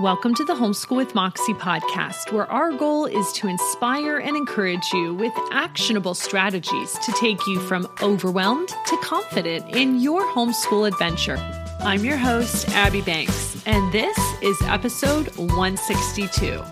Welcome to the Homeschool with Moxie podcast, where our goal is to inspire and encourage you with actionable strategies to take you from overwhelmed to confident in your homeschool adventure. I'm your host, Abby Banks, and this is episode 162.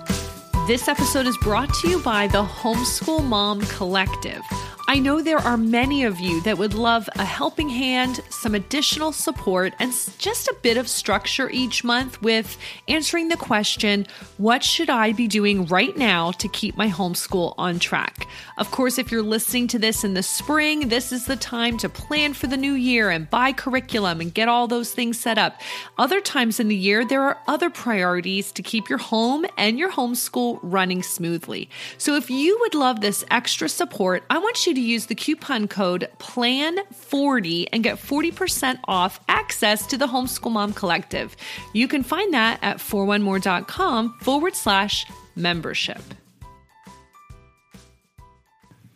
This episode is brought to you by the Homeschool Mom Collective I know there are many of you that would love a helping hand, some additional support, and just a bit of structure each month with answering the question what should I be doing right now to keep my homeschool on track? Of course, if you're listening to this in the spring, this is the time to plan for the new year and buy curriculum and get all those things set up. Other times in the year, there are other priorities to keep your home and your homeschool running smoothly. So if you would love this extra support, I want you to to use the coupon code PLAN40 and get 40% off access to the Homeschool Mom Collective. You can find that at 4onemore.com forward slash membership.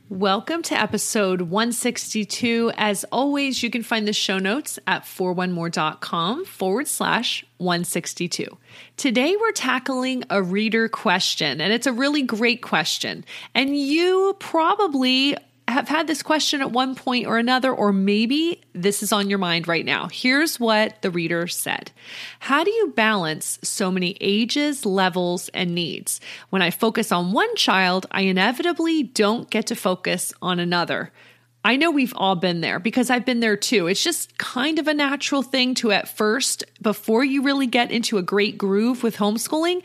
Welcome to episode 162. As always, you can find the show notes at 4onemore.com forward slash 162. Today, we're tackling a reader question, and it's a really great question. And you probably have had this question at one point or another, or maybe this is on your mind right now. Here's what the reader said How do you balance so many ages, levels, and needs? When I focus on one child, I inevitably don't get to focus on another. I know we've all been there because I've been there too. It's just kind of a natural thing to at first, before you really get into a great groove with homeschooling,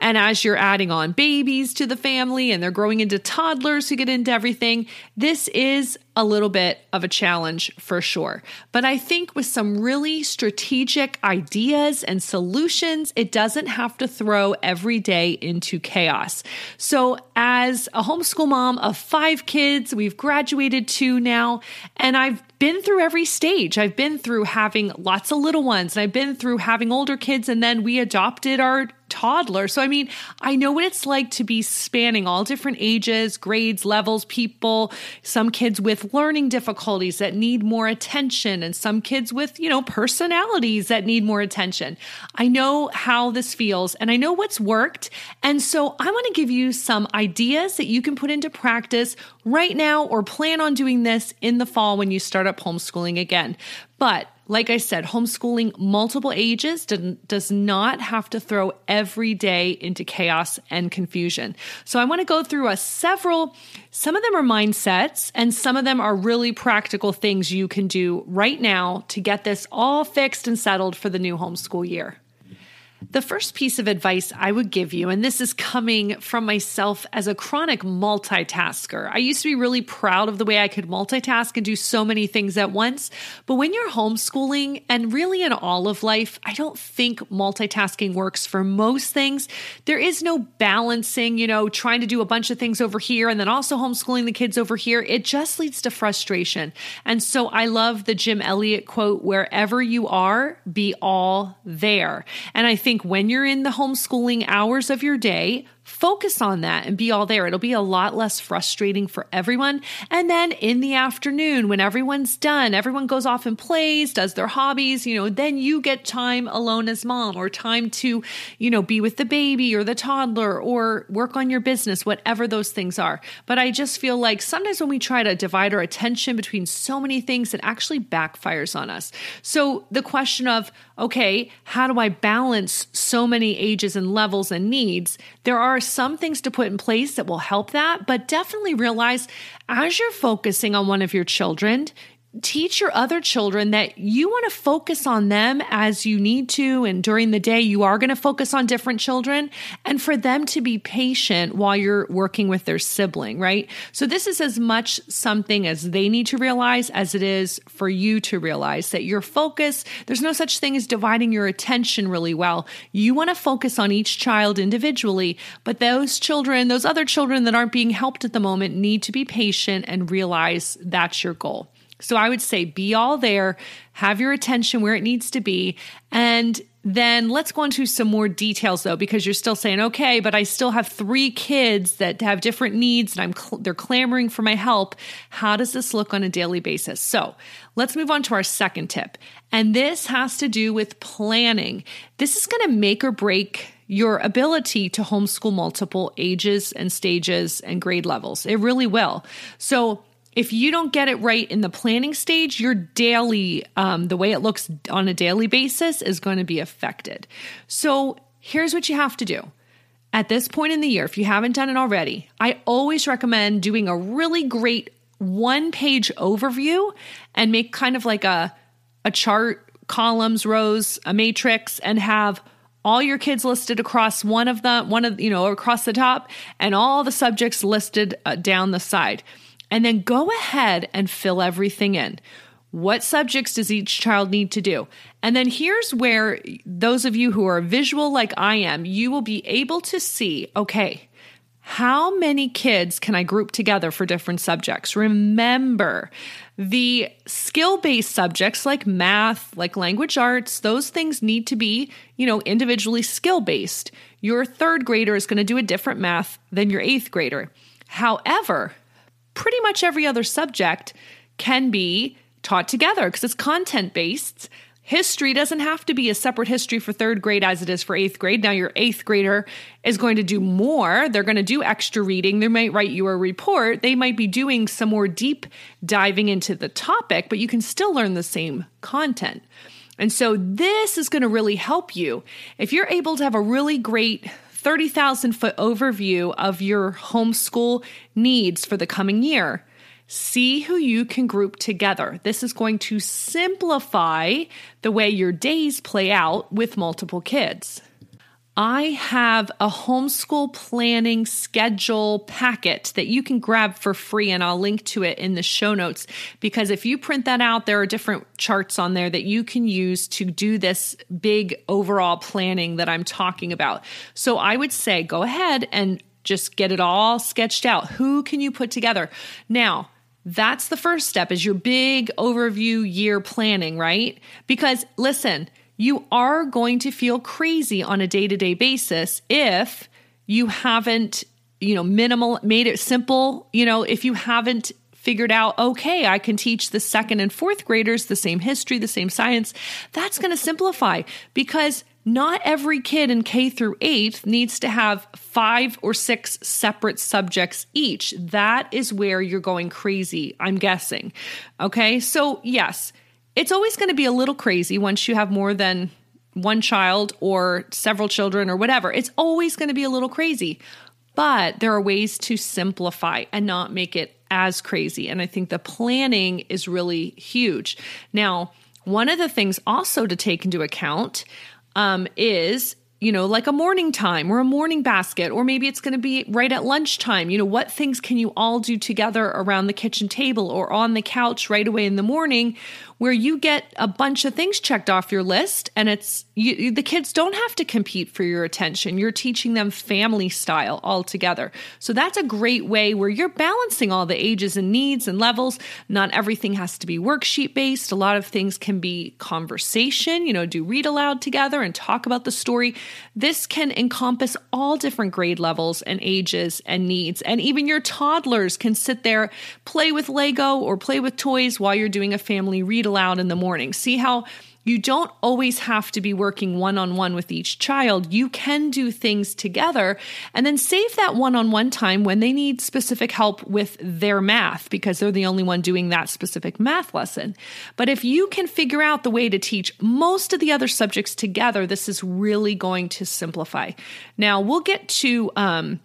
and as you're adding on babies to the family and they're growing into toddlers who get into everything, this is a little bit of a challenge for sure. But I think with some really strategic ideas and solutions, it doesn't have to throw every day into chaos. So, as a homeschool mom of five kids, we've graduated two now, and I've been through every stage. I've been through having lots of little ones, and I've been through having older kids, and then we adopted our toddler. So, I mean, I know what it's like to be spanning all different ages, grades, levels, people, some kids with learning difficulties that need more attention, and some kids with, you know, personalities that need more attention. I know how this feels and I know what's worked. And so, I want to give you some ideas that you can put into practice right now or plan on doing this in the fall when you start up homeschooling again. But like I said, homeschooling multiple ages does not have to throw every day into chaos and confusion. So I want to go through a several, some of them are mindsets and some of them are really practical things you can do right now to get this all fixed and settled for the new homeschool year. The first piece of advice I would give you, and this is coming from myself as a chronic multitasker. I used to be really proud of the way I could multitask and do so many things at once. But when you're homeschooling and really in all of life, I don't think multitasking works for most things. There is no balancing, you know, trying to do a bunch of things over here and then also homeschooling the kids over here. It just leads to frustration. And so I love the Jim Elliot quote wherever you are, be all there. And I think think when you're in the homeschooling hours of your day, focus on that and be all there. It'll be a lot less frustrating for everyone. And then in the afternoon, when everyone's done, everyone goes off and plays, does their hobbies, you know, then you get time alone as mom or time to, you know, be with the baby or the toddler or work on your business, whatever those things are. But I just feel like sometimes when we try to divide our attention between so many things, it actually backfires on us. So the question of, okay, how do I balance so many ages and levels and needs? There are are some things to put in place that will help that, but definitely realize as you're focusing on one of your children, teach your other children that you want to focus on them as you need to. And during the day, you are going to focus on different children and for them to be patient while you're working with their sibling, right? So, this is as much something as they need to realize as it is for you to realize that your focus, there's no such thing as dividing your attention really well. You want to focus on each child individually, but those children, those other children that aren't being helped at the moment, need to be patient and realize that's your goal. So I would say be all there, have your attention where it needs to be, and then let's go into some more details though, because you're still saying, okay, but I still have three kids that have different needs and I'm cl- they're clamoring for my help. How does this look on a daily basis? So let's move on to our second tip. And this has to do with planning. This is going to make or break your ability to homeschool multiple ages and stages and grade levels. It really will. So if you don't get it right in the planning stage, your daily, um, the way it looks on a daily basis is going to be affected. So here's what you have to do. At this point in the year, if you haven't done it already, I always recommend doing a really great one page overview and make kind of like a, a chart, columns, rows, a matrix, and have all your kids listed across one of the one of you know across the top and all the subjects listed uh, down the side and then go ahead and fill everything in. What subjects does each child need to do? And then here's where those of you who are visual like I am, you will be able to see okay, how many kids can I group together for different subjects? Remember, the skill based subjects like math, like language arts, those things need to be, you know, individually skill based. Your third grader is going to do a different math than your eighth grader. However, pretty much every other subject can be taught together because it's content based. History doesn't have to be a separate history for third grade as it is for eighth grade. Now, your eighth grader is going to do more. They're going to do extra reading. They might write you a report. They might be doing some more deep diving into the topic, but you can still learn the same content. And so, this is going to really help you. If you're able to have a really great 30,000 foot overview of your homeschool needs for the coming year. See who you can group together. This is going to simplify the way your days play out with multiple kids. I have a homeschool planning schedule packet that you can grab for free, and I'll link to it in the show notes. Because if you print that out, there are different charts on there that you can use to do this big overall planning that I'm talking about. So I would say go ahead and just get it all sketched out. Who can you put together? Now, that's the first step is your big overview year planning, right? Because listen, you are going to feel crazy on a day to day basis if you haven't, you know, minimal, made it simple. You know, if you haven't figured out, okay, I can teach the second and fourth graders the same history, the same science, that's going to simplify because not every kid in K through 8 needs to have five or six separate subjects each. That is where you're going crazy, I'm guessing. Okay, so yes, it's always going to be a little crazy once you have more than one child or several children or whatever. It's always going to be a little crazy. But there are ways to simplify and not make it as crazy. And I think the planning is really huge. Now, one of the things also to take into account um, is you know, like a morning time or a morning basket, or maybe it's going to be right at lunchtime. You know, what things can you all do together around the kitchen table or on the couch right away in the morning where you get a bunch of things checked off your list and it's you, the kids don't have to compete for your attention. You're teaching them family style all together. So that's a great way where you're balancing all the ages and needs and levels. Not everything has to be worksheet based. A lot of things can be conversation, you know, do read aloud together and talk about the story. This can encompass all different grade levels and ages and needs. And even your toddlers can sit there, play with Lego or play with toys while you're doing a family read aloud in the morning. See how you don't always have to be working one on one with each child. You can do things together and then save that one on one time when they need specific help with their math because they're the only one doing that specific math lesson. But if you can figure out the way to teach most of the other subjects together, this is really going to simplify. Now, we'll get to, um,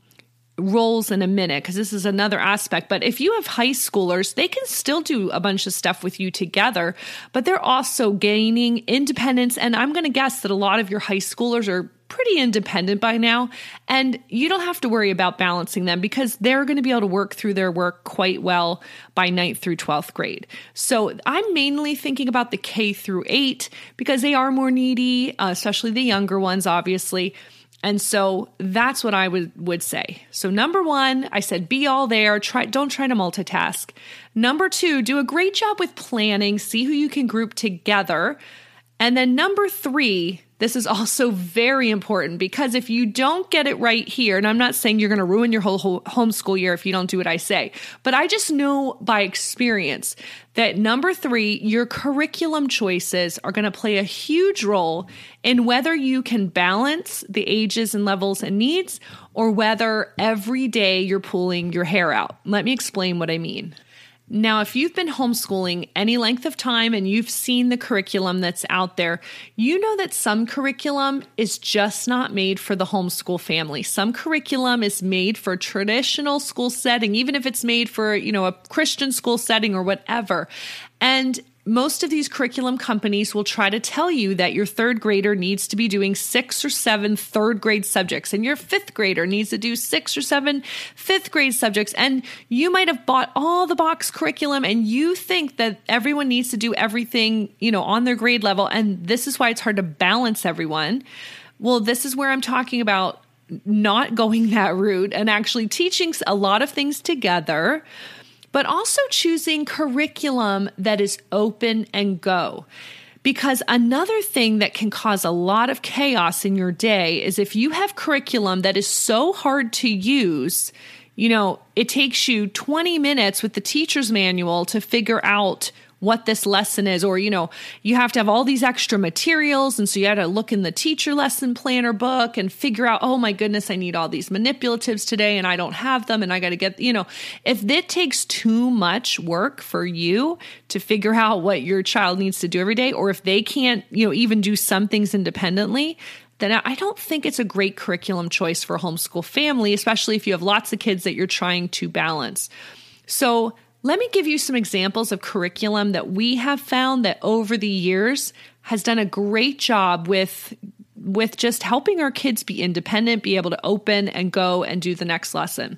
roles in a minute because this is another aspect. But if you have high schoolers, they can still do a bunch of stuff with you together, but they're also gaining independence. And I'm going to guess that a lot of your high schoolers are pretty independent by now. And you don't have to worry about balancing them because they're going to be able to work through their work quite well by ninth through 12th grade. So I'm mainly thinking about the K through eight because they are more needy, uh, especially the younger ones, obviously. And so that's what I would, would say. So number one, I said be all there. Try don't try to multitask. Number two, do a great job with planning. See who you can group together. And then number three, this is also very important because if you don't get it right here, and I'm not saying you're going to ruin your whole, homeschool year if you don't do what I say, but I just know by experience that number three, your curriculum choices are going to play a huge role in whether you can balance the ages and levels and needs or whether every day you're pulling your hair out. Let me explain what I mean. Now, if you've been homeschooling any length of time and you've seen the curriculum that's out there, you know that some curriculum is just not made for the homeschool family. Some curriculum is made for traditional school setting, even if it's made for, you know, a Christian school setting or whatever. And most of these curriculum companies will try to tell you that your third grader needs to be doing six or seven third grade subjects, and your fifth grader needs to do six or seven fifth grade subjects. And you might have bought all the box curriculum, and you think that everyone needs to do everything, you know, on their grade level. And this is why it's hard to balance everyone. Well, this is where I'm talking about not going that route and actually teaching a lot of things together but also choosing curriculum that is open and go. Because another thing that can cause a lot of chaos in your day is if you have curriculum that is so hard to use, you know, it takes you 20 minutes with the teacher's manual to figure out what this lesson is or you know you have to have all these extra materials and so you had to look in the teacher lesson planner book and figure out oh my goodness i need all these manipulatives today and i don't have them and i got to get you know if it takes too much work for you to figure out what your child needs to do every day or if they can't you know even do some things independently then I don't think it's a great curriculum choice for a homeschool family, especially if you have lots of kids that you're trying to balance. So let me give you some examples of curriculum that we have found that over the years has done a great job with with just helping our kids be independent, be able to open and go and do the next lesson.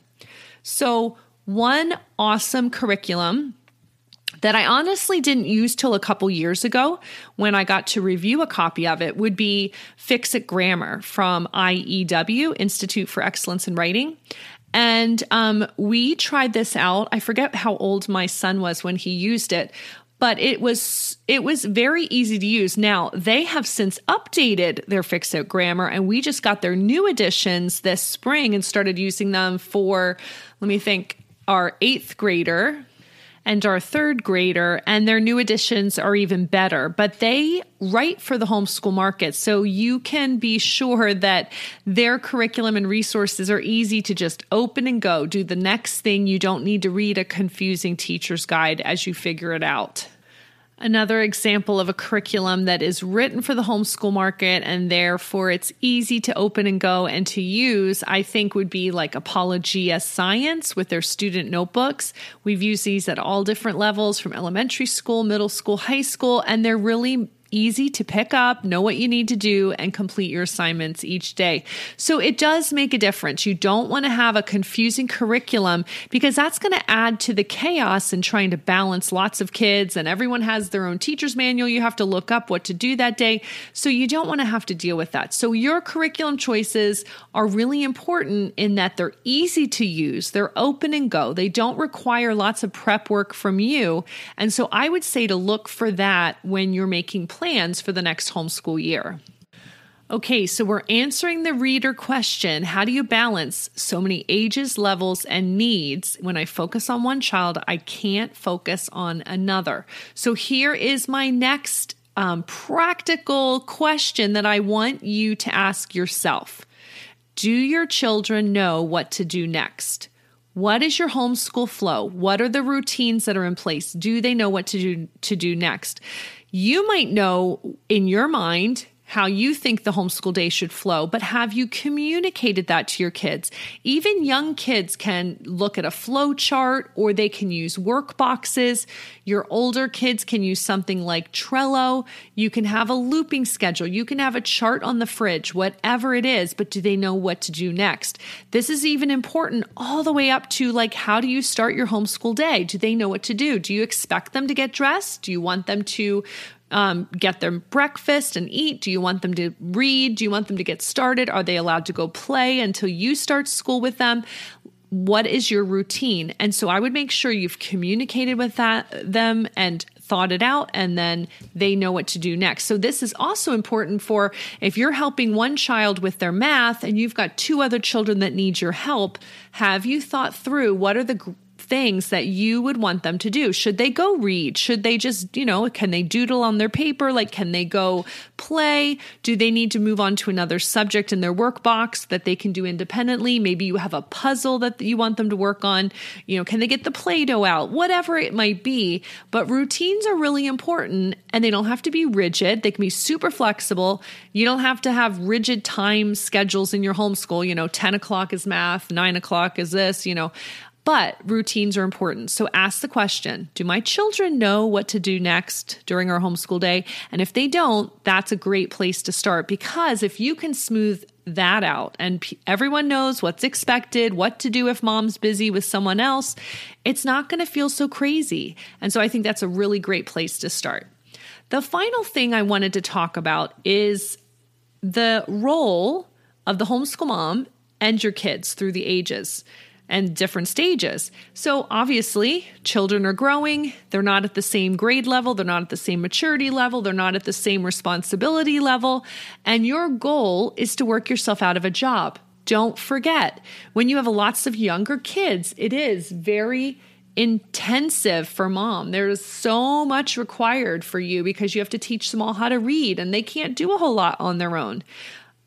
So, one awesome curriculum that I honestly didn't use till a couple years ago when I got to review a copy of it would be Fix It Grammar from IEW, Institute for Excellence in Writing. And um, we tried this out. I forget how old my son was when he used it, but it was it was very easy to use. Now they have since updated their Fix It grammar, and we just got their new editions this spring and started using them for. Let me think. Our eighth grader and our third grader, and their new editions are even better. But they write for the homeschool market. So you can be sure that their curriculum and resources are easy to just open and go. Do the next thing. You don't need to read a confusing teacher's guide as you figure it out. Another example of a curriculum that is written for the homeschool market and therefore it's easy to open and go and to use, I think would be like Apologia Science with their student notebooks. We've used these at all different levels from elementary school, middle school, high school, and they're really easy to pick up, know what you need to do, and complete your assignments each day. So it does make a difference. You don't want to have a confusing curriculum because that's going to add to the chaos in trying to balance lots of kids, and everyone has their own teacher's manual. You have to look up what to do that day. So you don't want to have to deal with that. So your curriculum choices are really important in that they're easy to use, they're open and go, they don't require lots of prep work from you. And so I would say to look for that when you're making plans for the next homeschool year. Okay, so we're answering the reader question How do you balance so many ages, levels, and needs? When I focus on one child, I can't focus on another. So here is my next um, practical question that I want you to ask yourself Do your children know what to do next? What is your homeschool flow? What are the routines that are in place? Do they know what to do to do next? You might know in your mind how you think the homeschool day should flow, but have you communicated that to your kids? Even young kids can look at a flow chart or they can use work boxes. Your older kids can use something like Trello. You can have a looping schedule. You can have a chart on the fridge, whatever it is, but do they know what to do next? This is even important all the way up to like, how do you start your homeschool day? Do they know what to do? Do you expect them to get dressed? Do you want them to um, get them breakfast and eat? Do you want them to read? Do you want them to get started? Are they allowed to go play until you start school with them? What is your routine? And so I would make sure you've communicated with that them and thought it out and then they know what to do next. So this is also important for if you're helping one child with their math and you've got two other children that need your help, have you thought through what are the things that you would want them to do. Should they go read? Should they just, you know, can they doodle on their paper? Like, can they go play? Do they need to move on to another subject in their work box that they can do independently? Maybe you have a puzzle that you want them to work on. You know, can they get the Play Doh out? Whatever it might be. But routines are really important and they don't have to be rigid. They can be super flexible. You don't have to have rigid time schedules in your homeschool. You know, 10 o'clock is math, nine o'clock is this, you know. But routines are important. So ask the question Do my children know what to do next during our homeschool day? And if they don't, that's a great place to start because if you can smooth that out and p- everyone knows what's expected, what to do if mom's busy with someone else, it's not going to feel so crazy. And so I think that's a really great place to start. The final thing I wanted to talk about is the role of the homeschool mom and your kids through the ages and different stages. So, obviously, children are growing. They're not at the same grade level, they're not at the same maturity level, they're not at the same responsibility level. And your goal is to work yourself out of a job. Don't forget, when you have lots of younger kids, it is very intensive for mom. There's so much required for you because you have to teach them all how to read, and they can't do a whole lot on their own.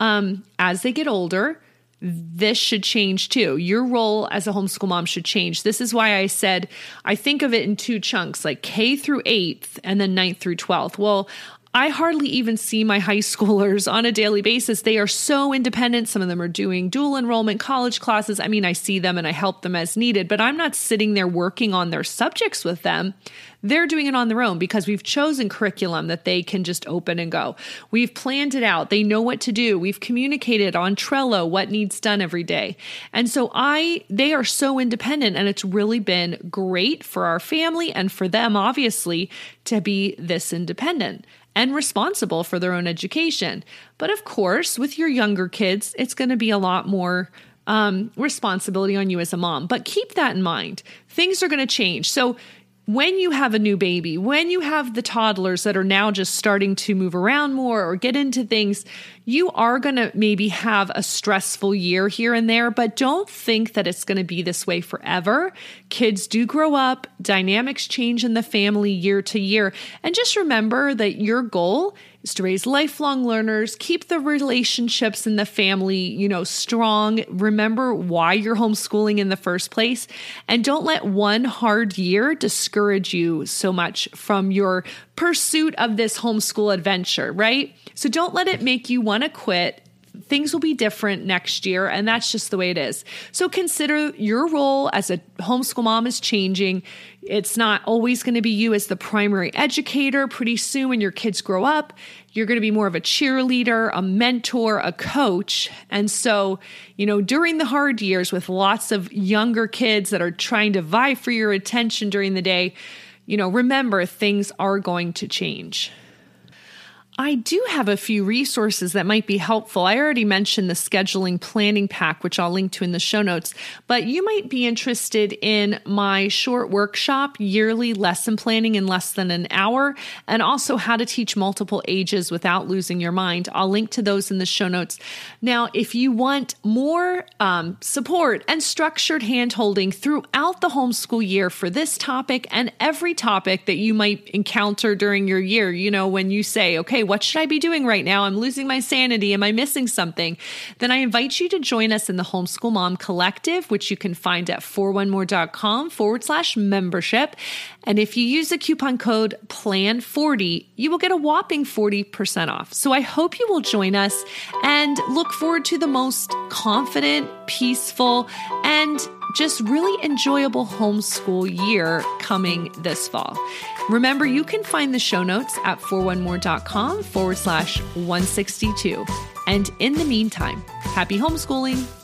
Um, as they get older, this should change too. Your role as a homeschool mom should change. This is why I said I think of it in two chunks, like K through eighth and then ninth through 12th. Well, I hardly even see my high schoolers on a daily basis. They are so independent. Some of them are doing dual enrollment college classes. I mean, I see them and I help them as needed, but I'm not sitting there working on their subjects with them. They're doing it on their own because we've chosen curriculum that they can just open and go. We've planned it out. They know what to do. We've communicated on Trello what needs done every day. And so I they are so independent and it's really been great for our family and for them obviously to be this independent and responsible for their own education. But of course, with your younger kids, it's going to be a lot more um, responsibility on you as a mom. But keep that in mind. Things are going to change. So when you have a new baby, when you have the toddlers that are now just starting to move around more or get into things, you are going to maybe have a stressful year here and there, but don't think that it's going to be this way forever. Kids do grow up, dynamics change in the family year to year. And just remember that your goal is to raise lifelong learners, keep the relationships in the family, you know, strong. Remember why you're homeschooling in the first place. And don't let one hard year discourage you so much from your pursuit of this homeschool adventure, right? So don't let it make you want to quit things will be different next year, and that's just the way it is. So consider your role as a homeschool mom is changing. It's not always going to be you as the primary educator. Pretty soon, when your kids grow up, you're going to be more of a cheerleader, a mentor, a coach. And so, you know, during the hard years with lots of younger kids that are trying to vie for your attention during the day, you know, remember things are going to change. I do have a few resources that might be helpful. I already mentioned the scheduling planning pack, which I'll link to in the show notes, but you might be interested in my short workshop, yearly lesson planning in less than an hour, and also how to teach multiple ages without losing your mind. I'll link to those in the show notes. Now, if you want more um, support and structured handholding throughout the homeschool year for this topic and every topic that you might encounter during your year, you know, when you say, okay, what should I be doing right now? I'm losing my sanity. Am I missing something? Then I invite you to join us in the Homeschool Mom Collective, which you can find at 4onemore.com forward slash membership. And if you use the coupon code PLAN40, you will get a whopping 40% off. So I hope you will join us and look forward to the most confident, peaceful, and just really enjoyable homeschool year coming this fall. Remember, you can find the show notes at 4onemore.com forward slash 162. And in the meantime, happy homeschooling.